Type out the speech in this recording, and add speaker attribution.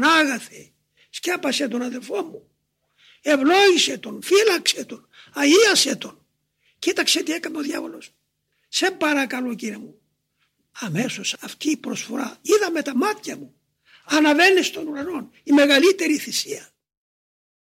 Speaker 1: Πανάγαθε, σκέπασε τον αδελφό μου. Ευλόγησε τον, φύλαξε τον, αγίασε τον. Κοίταξε τι έκανε ο διάβολος. Σε παρακαλώ κύριε μου. Αμέσως αυτή η προσφορά είδα με τα μάτια μου. Αναβαίνεις στον ουρανό η μεγαλύτερη θυσία.